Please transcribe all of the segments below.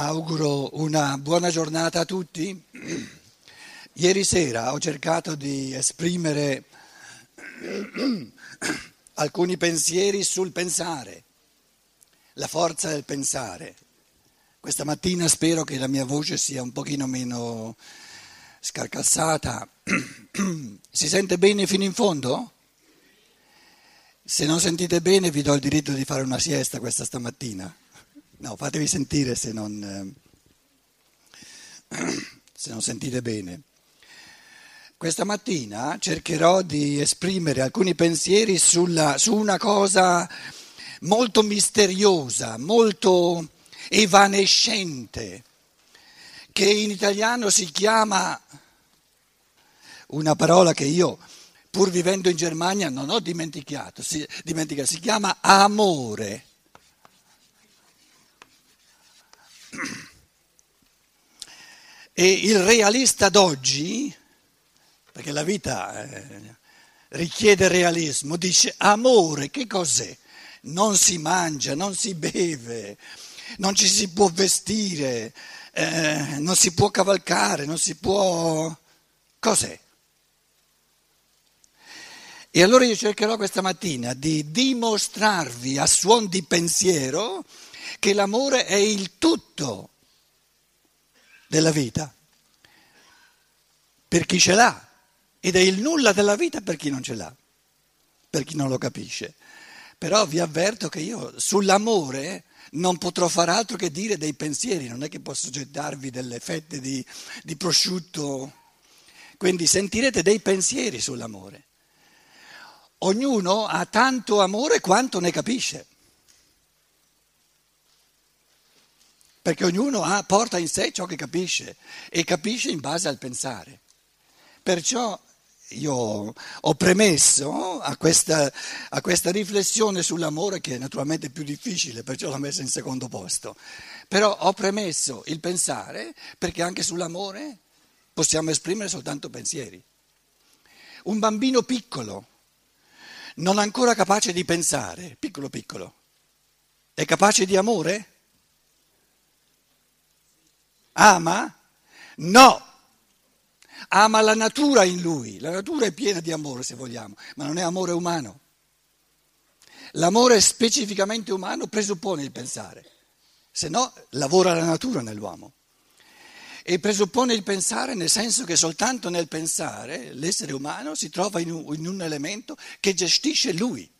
Auguro una buona giornata a tutti. Ieri sera ho cercato di esprimere alcuni pensieri sul pensare, la forza del pensare. Questa mattina spero che la mia voce sia un pochino meno scarcassata. Si sente bene fino in fondo? Se non sentite bene vi do il diritto di fare una siesta questa stamattina. No, fatevi sentire se non, eh, se non sentite bene. Questa mattina cercherò di esprimere alcuni pensieri sulla, su una cosa molto misteriosa, molto evanescente, che in italiano si chiama una parola che io, pur vivendo in Germania, non ho dimenticato, si, dimenticato, si chiama amore. E il realista d'oggi, perché la vita eh, richiede realismo, dice amore, che cos'è? Non si mangia, non si beve, non ci si può vestire, eh, non si può cavalcare, non si può... Cos'è? E allora io cercherò questa mattina di dimostrarvi a suon di pensiero che l'amore è il tutto della vita per chi ce l'ha ed è il nulla della vita per chi non ce l'ha, per chi non lo capisce. Però vi avverto che io sull'amore non potrò far altro che dire dei pensieri, non è che posso gettarvi delle fette di, di prosciutto, quindi sentirete dei pensieri sull'amore. Ognuno ha tanto amore quanto ne capisce. Perché ognuno ha, porta in sé ciò che capisce e capisce in base al pensare. Perciò io ho premesso a questa, a questa riflessione sull'amore, che è naturalmente più difficile, perciò l'ho messa in secondo posto, però ho premesso il pensare perché anche sull'amore possiamo esprimere soltanto pensieri. Un bambino piccolo, non ancora capace di pensare, piccolo piccolo, è capace di amore? Ama? No. Ama la natura in lui. La natura è piena di amore, se vogliamo, ma non è amore umano. L'amore specificamente umano presuppone il pensare, se no lavora la natura nell'uomo. E presuppone il pensare nel senso che soltanto nel pensare l'essere umano si trova in un, in un elemento che gestisce lui.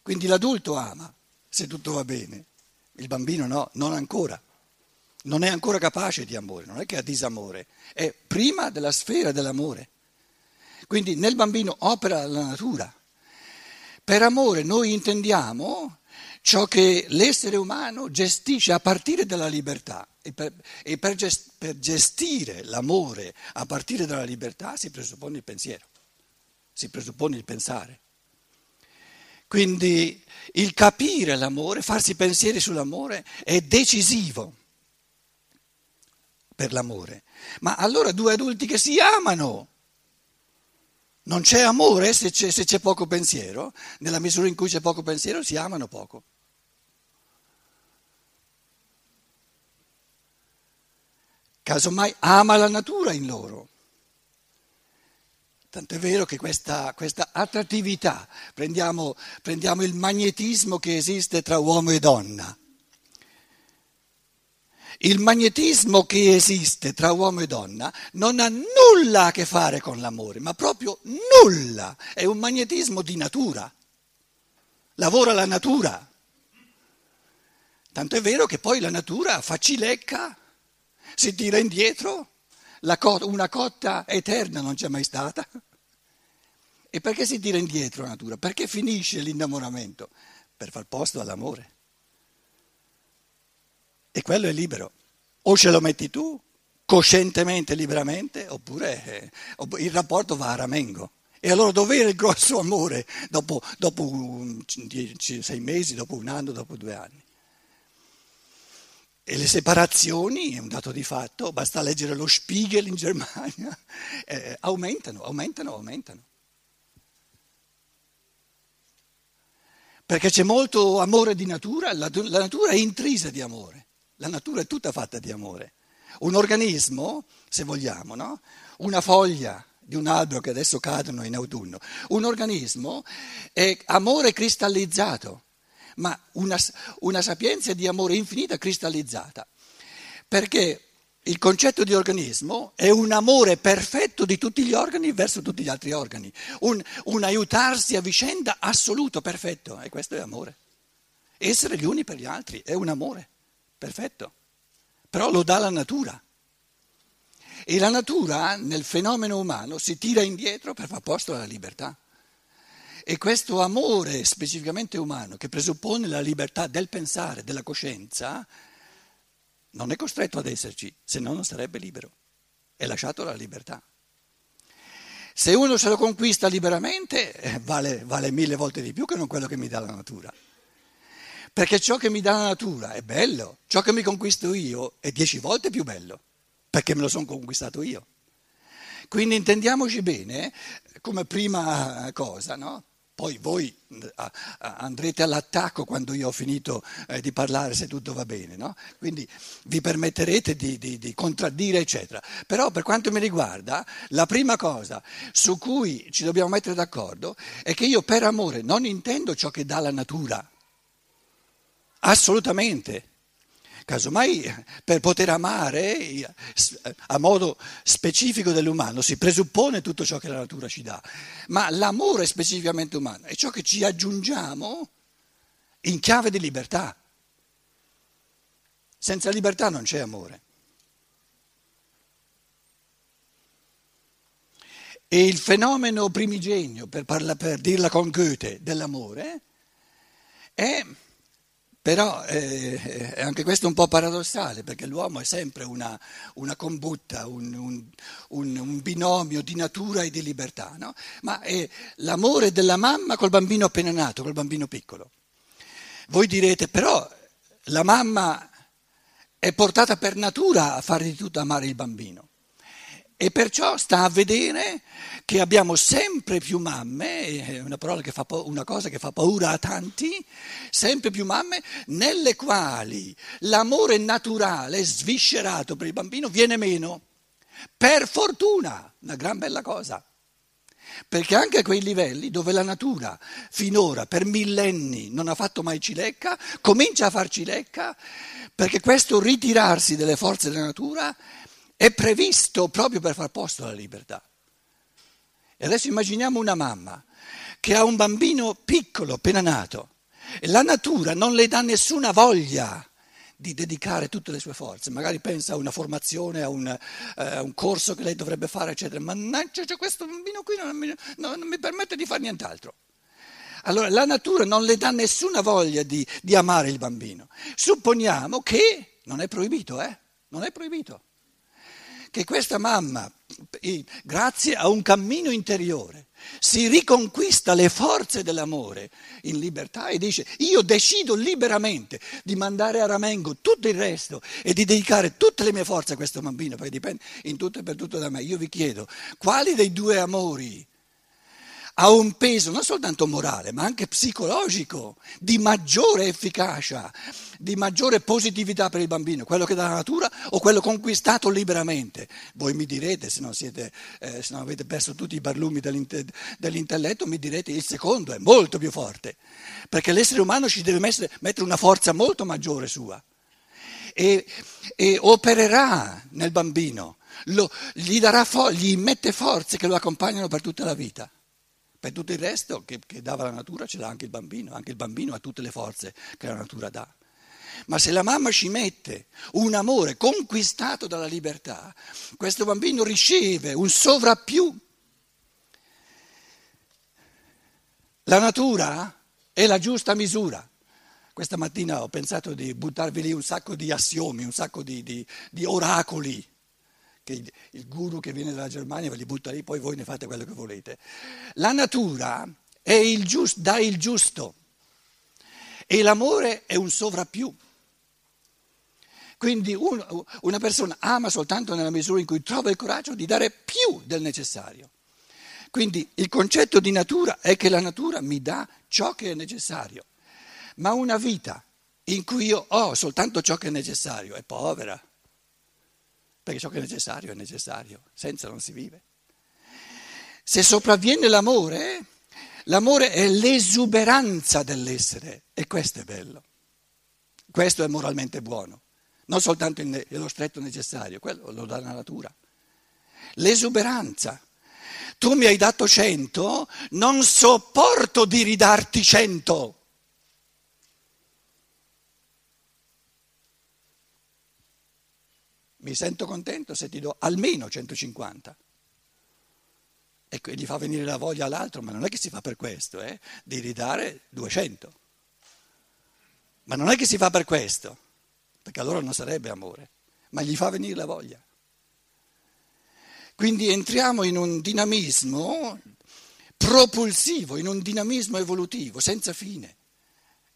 Quindi l'adulto ama, se tutto va bene, il bambino no, non ancora non è ancora capace di amore, non è che ha disamore, è prima della sfera dell'amore. Quindi nel bambino opera la natura. Per amore noi intendiamo ciò che l'essere umano gestisce a partire dalla libertà e per, e per, gest, per gestire l'amore a partire dalla libertà si presuppone il pensiero, si presuppone il pensare. Quindi il capire l'amore, farsi pensieri sull'amore è decisivo per l'amore. Ma allora due adulti che si amano. Non c'è amore se c'è, se c'è poco pensiero? Nella misura in cui c'è poco pensiero si amano poco. Casomai ama la natura in loro. Tanto è vero che questa, questa attrattività, prendiamo, prendiamo il magnetismo che esiste tra uomo e donna il magnetismo che esiste tra uomo e donna non ha nulla a che fare con l'amore, ma proprio nulla. È un magnetismo di natura. Lavora la natura. Tanto è vero che poi la natura fa cilecca, si tira indietro, co- una cotta eterna non c'è mai stata. E perché si tira indietro la natura? Perché finisce l'innamoramento? Per far posto all'amore. E quello è libero. O ce lo metti tu, coscientemente, liberamente, oppure eh, il rapporto va a ramengo. E allora dov'era il grosso amore dopo, dopo dieci, sei mesi, dopo un anno, dopo due anni? E le separazioni, è un dato di fatto, basta leggere lo Spiegel in Germania, eh, aumentano, aumentano, aumentano. Perché c'è molto amore di natura, la, la natura è intrisa di amore. La natura è tutta fatta di amore. Un organismo, se vogliamo, no? Una foglia di un albero che adesso cadono in autunno. Un organismo è amore cristallizzato, ma una, una sapienza di amore infinita cristallizzata. Perché il concetto di organismo è un amore perfetto di tutti gli organi verso tutti gli altri organi, un, un aiutarsi a vicenda assoluto, perfetto, e questo è amore. Essere gli uni per gli altri è un amore perfetto, però lo dà la natura. E la natura nel fenomeno umano si tira indietro per far posto alla libertà. E questo amore specificamente umano, che presuppone la libertà del pensare, della coscienza, non è costretto ad esserci, se no non sarebbe libero. È lasciato la libertà. Se uno se lo conquista liberamente, eh, vale, vale mille volte di più che non quello che mi dà la natura. Perché ciò che mi dà la natura è bello, ciò che mi conquisto io è dieci volte più bello, perché me lo sono conquistato io. Quindi intendiamoci bene, come prima cosa, no? Poi voi andrete all'attacco quando io ho finito eh, di parlare, se tutto va bene, no? Quindi vi permetterete di, di, di contraddire, eccetera. Però per quanto mi riguarda, la prima cosa su cui ci dobbiamo mettere d'accordo è che io per amore non intendo ciò che dà la natura. Assolutamente. Casomai per poter amare a modo specifico dell'umano si presuppone tutto ciò che la natura ci dà, ma l'amore specificamente umano è ciò che ci aggiungiamo in chiave di libertà. Senza libertà non c'è amore. E il fenomeno primigenio, per, parla, per dirla con Goethe, dell'amore è però eh, anche questo è un po' paradossale perché l'uomo è sempre una, una combutta, un, un, un, un, binomio di natura e di libertà, no? ma è l'amore della mamma col bambino appena nato, col bambino piccolo. Voi direte però la mamma è portata per natura a fare di tutto amare il bambino. E perciò sta a vedere che abbiamo sempre più mamme, una, che fa, una cosa che fa paura a tanti, sempre più mamme nelle quali l'amore naturale, sviscerato per il bambino, viene meno. Per fortuna, una gran bella cosa. Perché anche a quei livelli dove la natura finora per millenni non ha fatto mai cilecca, comincia a far cilecca, perché questo ritirarsi delle forze della natura è previsto proprio per far posto alla libertà. E adesso immaginiamo una mamma che ha un bambino piccolo, appena nato, e la natura non le dà nessuna voglia di dedicare tutte le sue forze, magari pensa a una formazione, a un, uh, un corso che lei dovrebbe fare, eccetera, ma c'è, questo bambino qui non mi, non mi, permette di fare nient'altro. Allora la natura non le dà nessuna voglia di, di amare il bambino. Supponiamo che, non è proibito, eh? Non è proibito che questa mamma, grazie a un cammino interiore, si riconquista le forze dell'amore in libertà e dice io decido liberamente di mandare a Ramengo tutto il resto e di dedicare tutte le mie forze a questo bambino, perché dipende in tutto e per tutto da me. Io vi chiedo, quali dei due amori ha un peso non soltanto morale, ma anche psicologico, di maggiore efficacia, di maggiore positività per il bambino, quello che dà la natura o quello conquistato liberamente. Voi mi direte, se non, siete, eh, se non avete perso tutti i barlumi dell'intelletto, mi direte il secondo è molto più forte, perché l'essere umano ci deve mettere, mettere una forza molto maggiore sua e, e opererà nel bambino, lo, gli, fo- gli mette forze che lo accompagnano per tutta la vita. Per tutto il resto che, che dava la natura ce l'ha anche il bambino, anche il bambino ha tutte le forze che la natura dà. Ma se la mamma ci mette un amore conquistato dalla libertà, questo bambino riceve un sovrappiù. La natura è la giusta misura. Questa mattina ho pensato di buttarvi lì un sacco di assiomi, un sacco di, di, di oracoli che il guru che viene dalla Germania ve li butta lì, poi voi ne fate quello che volete. La natura è il giusto, dà il giusto e l'amore è un sovrappiù. Quindi un, una persona ama soltanto nella misura in cui trova il coraggio di dare più del necessario. Quindi il concetto di natura è che la natura mi dà ciò che è necessario, ma una vita in cui io ho soltanto ciò che è necessario, è povera, perché ciò che è necessario è necessario, senza non si vive. Se sopravviene l'amore, l'amore è l'esuberanza dell'essere e questo è bello, questo è moralmente buono, non soltanto lo stretto necessario, quello lo dà la natura. L'esuberanza. Tu mi hai dato cento, non sopporto di ridarti cento. Mi sento contento se ti do almeno 150. Ecco, gli fa venire la voglia all'altro, ma non è che si fa per questo, eh, di ridare 200. Ma non è che si fa per questo, perché allora non sarebbe amore, ma gli fa venire la voglia. Quindi entriamo in un dinamismo propulsivo, in un dinamismo evolutivo, senza fine.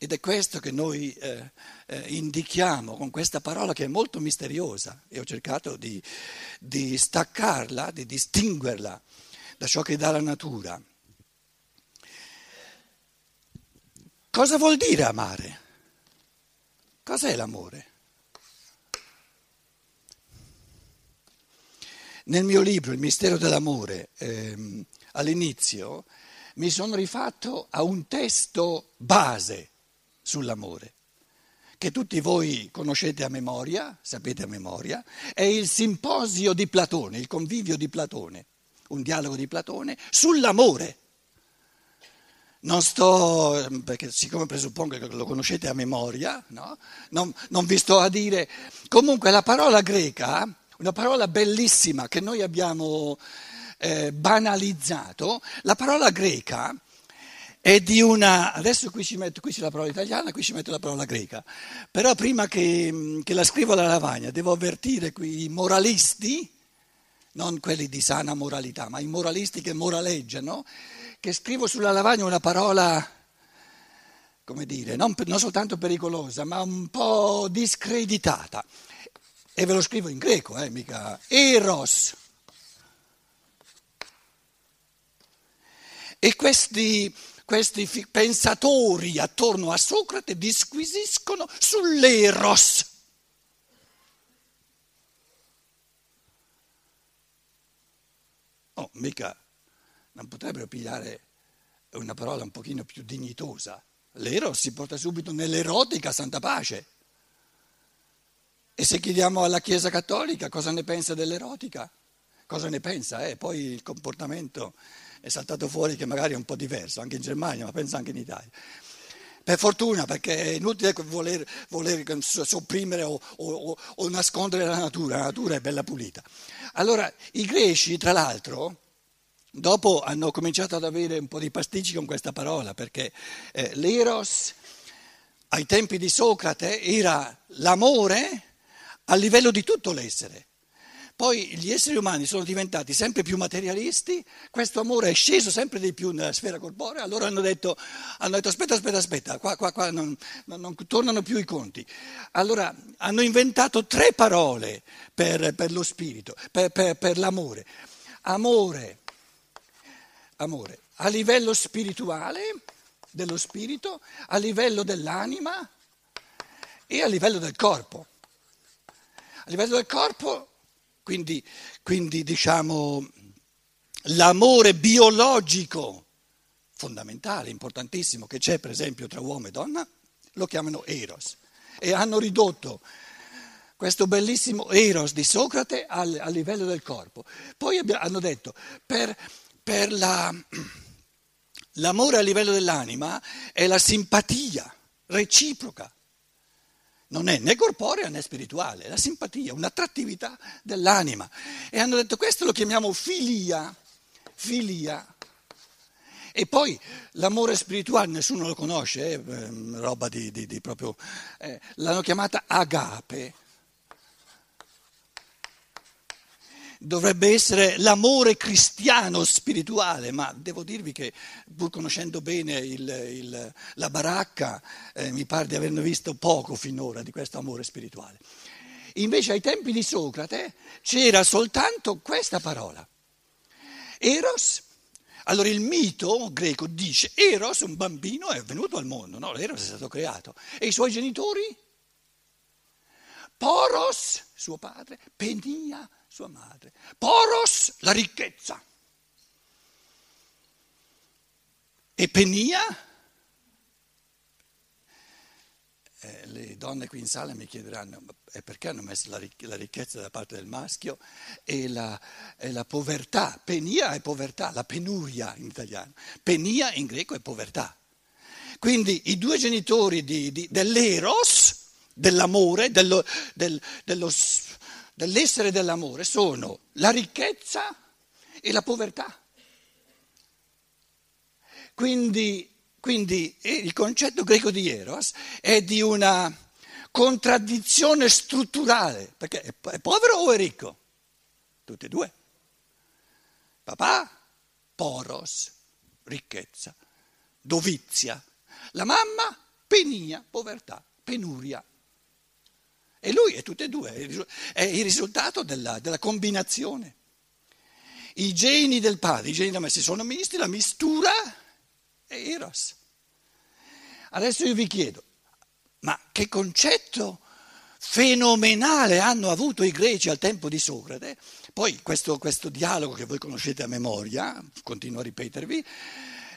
Ed è questo che noi eh, eh, indichiamo con questa parola che è molto misteriosa e ho cercato di, di staccarla, di distinguerla da ciò che dà la natura. Cosa vuol dire amare? Cos'è l'amore? Nel mio libro Il mistero dell'amore, ehm, all'inizio, mi sono rifatto a un testo base sull'amore, che tutti voi conoscete a memoria, sapete a memoria, è il simposio di Platone, il convivio di Platone, un dialogo di Platone sull'amore. Non sto, perché siccome presuppongo che lo conoscete a memoria, no? non, non vi sto a dire, comunque la parola greca, una parola bellissima che noi abbiamo eh, banalizzato, la parola greca è di una, adesso qui ci metto, qui c'è la parola italiana, qui ci metto la parola greca, però prima che, che la scrivo alla lavagna devo avvertire qui i moralisti, non quelli di sana moralità, ma i moralisti che moraleggiano, che scrivo sulla lavagna una parola, come dire, non, non soltanto pericolosa, ma un po' discreditata. E ve lo scrivo in greco, eh, mica eros. E questi questi pensatori attorno a Socrate disquisiscono sull'eros. Oh, mica non potrebbero pigliare una parola un pochino più dignitosa. L'eros si porta subito nell'erotica santa pace. E se chiediamo alla Chiesa Cattolica cosa ne pensa dell'erotica, cosa ne pensa? Eh? Poi il comportamento è saltato fuori che magari è un po' diverso, anche in Germania, ma penso anche in Italia. Per fortuna, perché è inutile voler, voler sopprimere o, o, o nascondere la natura, la natura è bella pulita. Allora, i greci, tra l'altro, dopo hanno cominciato ad avere un po' di pasticci con questa parola, perché eh, l'eros ai tempi di Socrate era l'amore a livello di tutto l'essere. Poi gli esseri umani sono diventati sempre più materialisti, questo amore è sceso sempre di più nella sfera corporea, allora hanno detto, hanno detto aspetta, aspetta, aspetta, qua, qua, qua non, non, non, tornano più i conti. Allora hanno inventato tre parole per, per lo spirito, per, per, per l'amore. Amore, amore a livello spirituale, dello spirito, a livello dell'anima e a livello del corpo. A livello del corpo quindi, quindi diciamo l'amore biologico fondamentale, importantissimo, che c'è per esempio tra uomo e donna, lo chiamano Eros. E hanno ridotto questo bellissimo Eros di Socrate al, a livello del corpo. Poi abbiamo, hanno detto, per, per la, l'amore a livello dell'anima è la simpatia reciproca non è né corporea né spirituale, è la simpatia, un'attrattività dell'anima. E hanno detto questo lo chiamiamo filia, filia. E poi l'amore spirituale, nessuno lo conosce, eh, roba di, di, di proprio... Eh, l'hanno chiamata agape. Dovrebbe essere l'amore cristiano spirituale, ma devo dirvi che pur conoscendo bene il, il, la baracca eh, mi pare di averne visto poco finora di questo amore spirituale. Invece ai tempi di Socrate c'era soltanto questa parola, eros Allora il mito greco dice Eros, un bambino, è venuto al mondo, no? Eros è stato creato. E i suoi genitori? Poros, suo padre, Penia, sua madre. Poros, la ricchezza. E Penia? Eh, le donne qui in sala mi chiederanno perché hanno messo la, ric- la, ricchezza da parte del maschio e la, e la, povertà. Penia è povertà, la penuria in italiano. Penia in greco è povertà. Quindi i due genitori di, di, dell'eros, dell'amore, dello, del, dello, dell'essere dell'amore sono la ricchezza e la povertà. Quindi, quindi il concetto greco di Eros è di una contraddizione strutturale, perché è povero o è ricco? Tutti e due. Papà, poros, ricchezza, dovizia. La mamma, penia, povertà, penuria. E lui è tutte e due, è il risultato della, della combinazione. I geni del padre, i geni della madre sono misti, la mistura è Eros. Adesso io vi chiedo, ma che concetto fenomenale hanno avuto i greci al tempo di Socrate? Poi questo, questo dialogo che voi conoscete a memoria, continuo a ripetervi,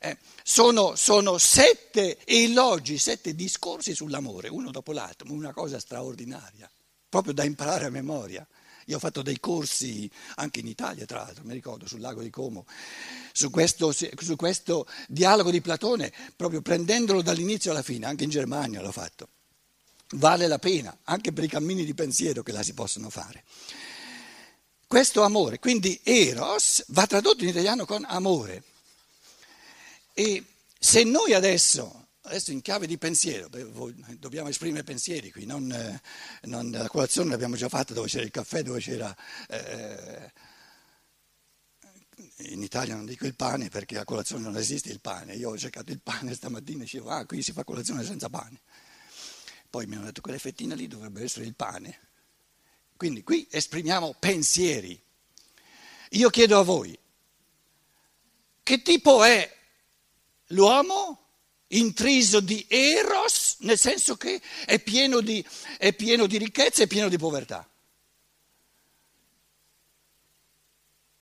eh, sono, sono, sette elogi, sette discorsi sull'amore, uno dopo l'altro, una cosa straordinaria, proprio da imparare a memoria. Io ho fatto dei corsi anche in Italia, tra l'altro, mi ricordo, sul lago di Como, su questo, su questo dialogo di Platone, proprio prendendolo dall'inizio alla fine, anche in Germania l'ho fatto. Vale la pena, anche per i cammini di pensiero che là si possono fare. Questo amore, quindi eros, va tradotto in italiano con amore. E se noi adesso adesso in chiave di pensiero, dobbiamo esprimere pensieri qui, non, non, la colazione l'abbiamo già fatta dove c'era il caffè, dove c'era... Eh, in Italia non dico il pane perché a colazione non esiste il pane, io ho cercato il pane stamattina e dicevo ah qui si fa colazione senza pane, poi mi hanno detto quelle fettine lì dovrebbe essere il pane, quindi qui esprimiamo pensieri. Io chiedo a voi, che tipo è l'uomo intriso di eros, nel senso che è pieno di, è pieno di ricchezza e pieno di povertà.